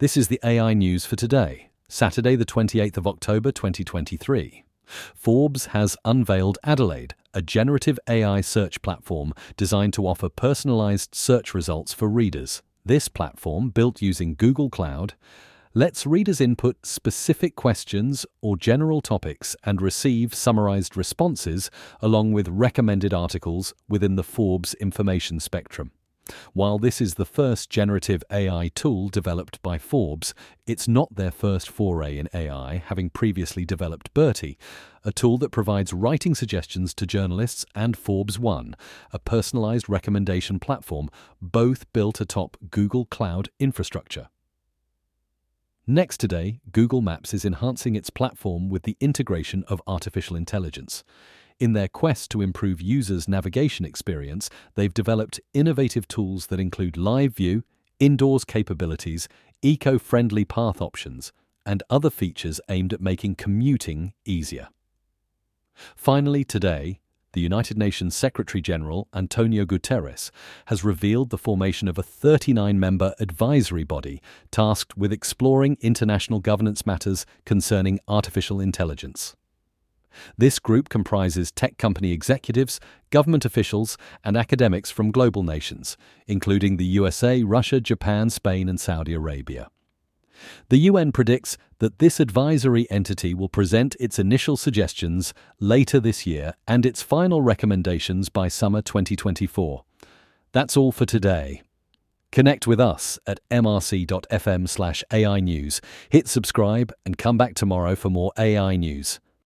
This is the AI news for today, Saturday, the 28th of October 2023. Forbes has unveiled Adelaide, a generative AI search platform designed to offer personalized search results for readers. This platform, built using Google Cloud, lets readers input specific questions or general topics and receive summarized responses along with recommended articles within the Forbes information spectrum. While this is the first generative AI tool developed by Forbes, it's not their first foray in AI, having previously developed Bertie, a tool that provides writing suggestions to journalists, and Forbes One, a personalized recommendation platform, both built atop Google Cloud infrastructure. Next today, Google Maps is enhancing its platform with the integration of artificial intelligence. In their quest to improve users' navigation experience, they've developed innovative tools that include live view, indoors capabilities, eco friendly path options, and other features aimed at making commuting easier. Finally, today, the United Nations Secretary General Antonio Guterres has revealed the formation of a 39 member advisory body tasked with exploring international governance matters concerning artificial intelligence. This group comprises tech company executives, government officials, and academics from global nations, including the USA, Russia, Japan, Spain, and Saudi Arabia. The UN predicts that this advisory entity will present its initial suggestions later this year and its final recommendations by summer 2024. That's all for today. Connect with us at mrc.fm slash AI News. Hit subscribe and come back tomorrow for more AI news.